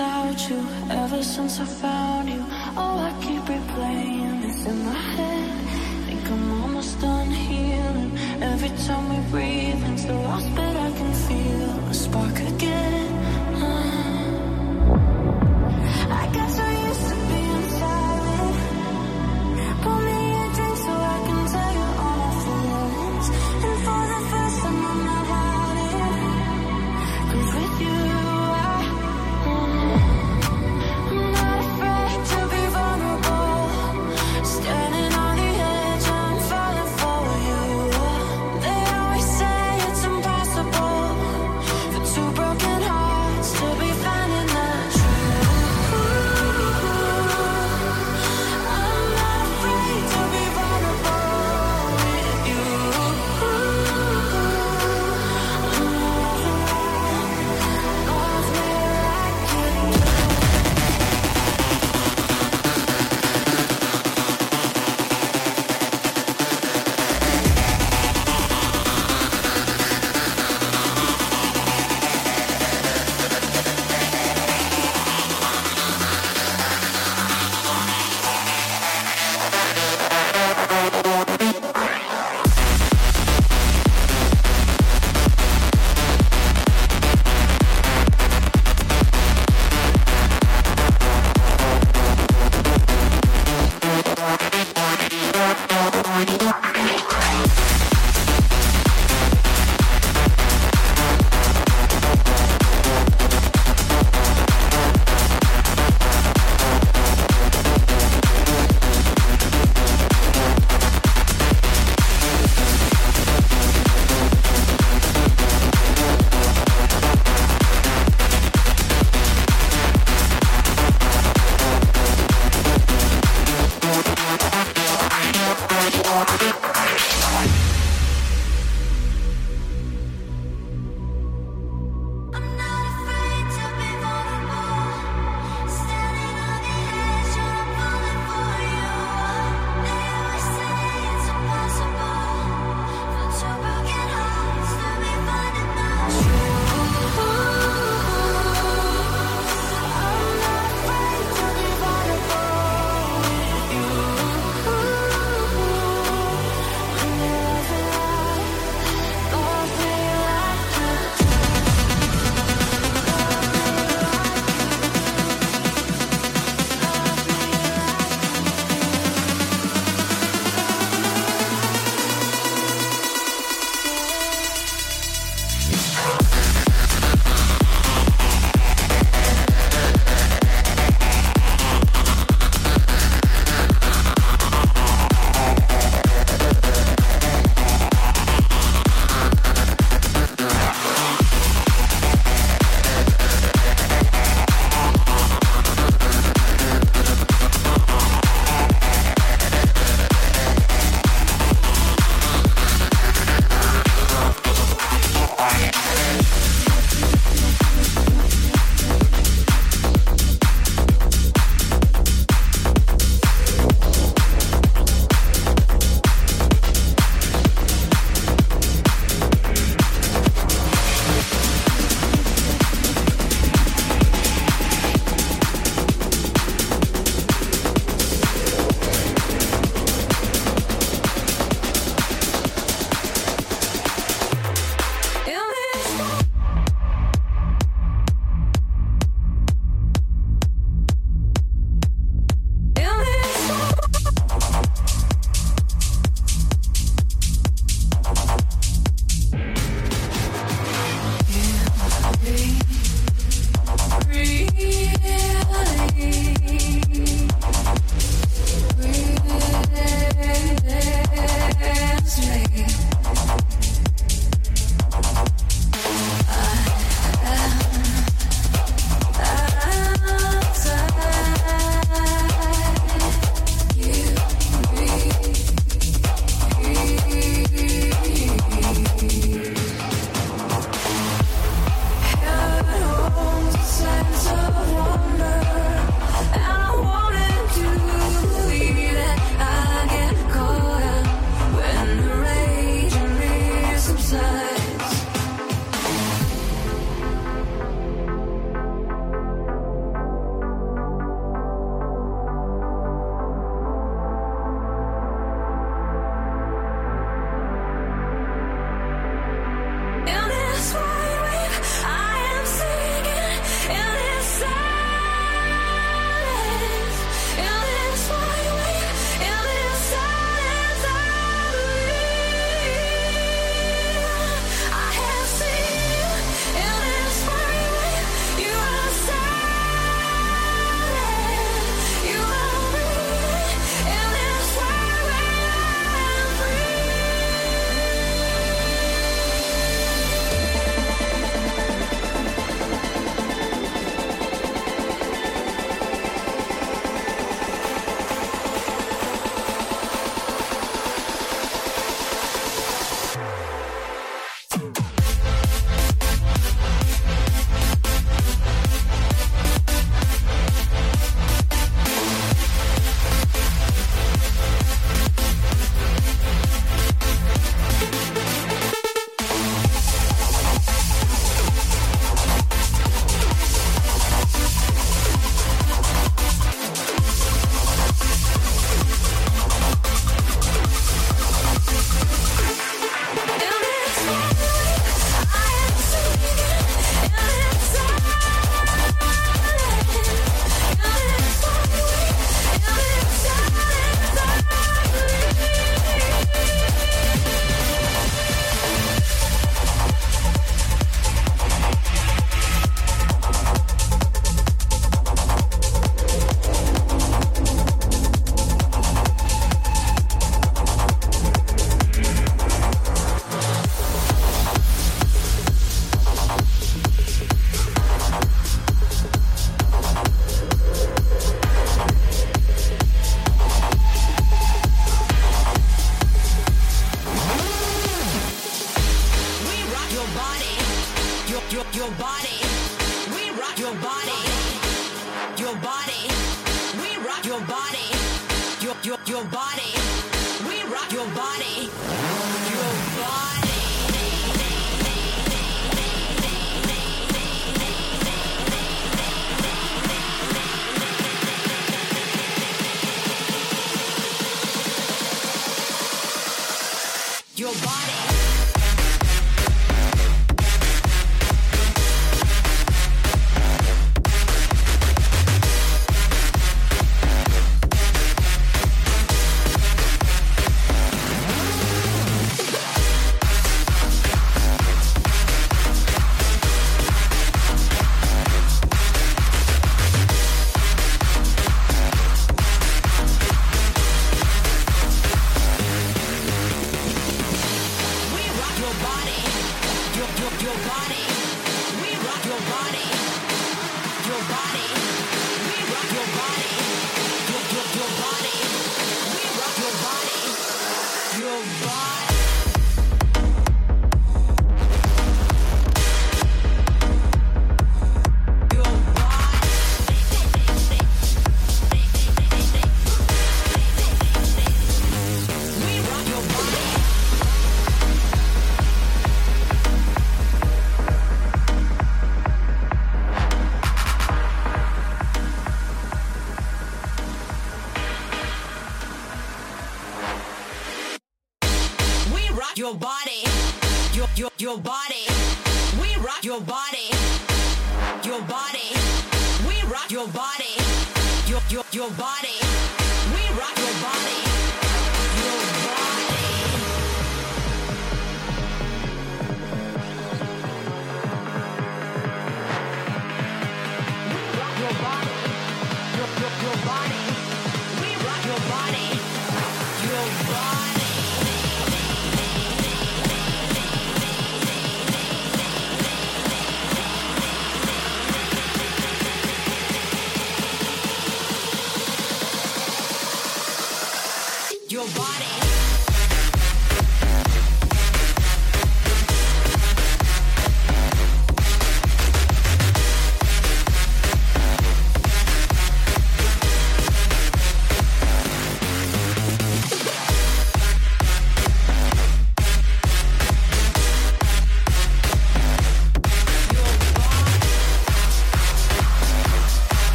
without you ever since I found you. Oh, I keep replaying this in my head. Think I'm almost done healing. Every time we breathe into the lost, but I can feel a spark again.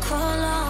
Cause you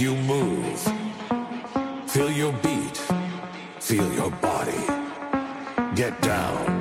you move. Feel your beat. Feel your body. Get down.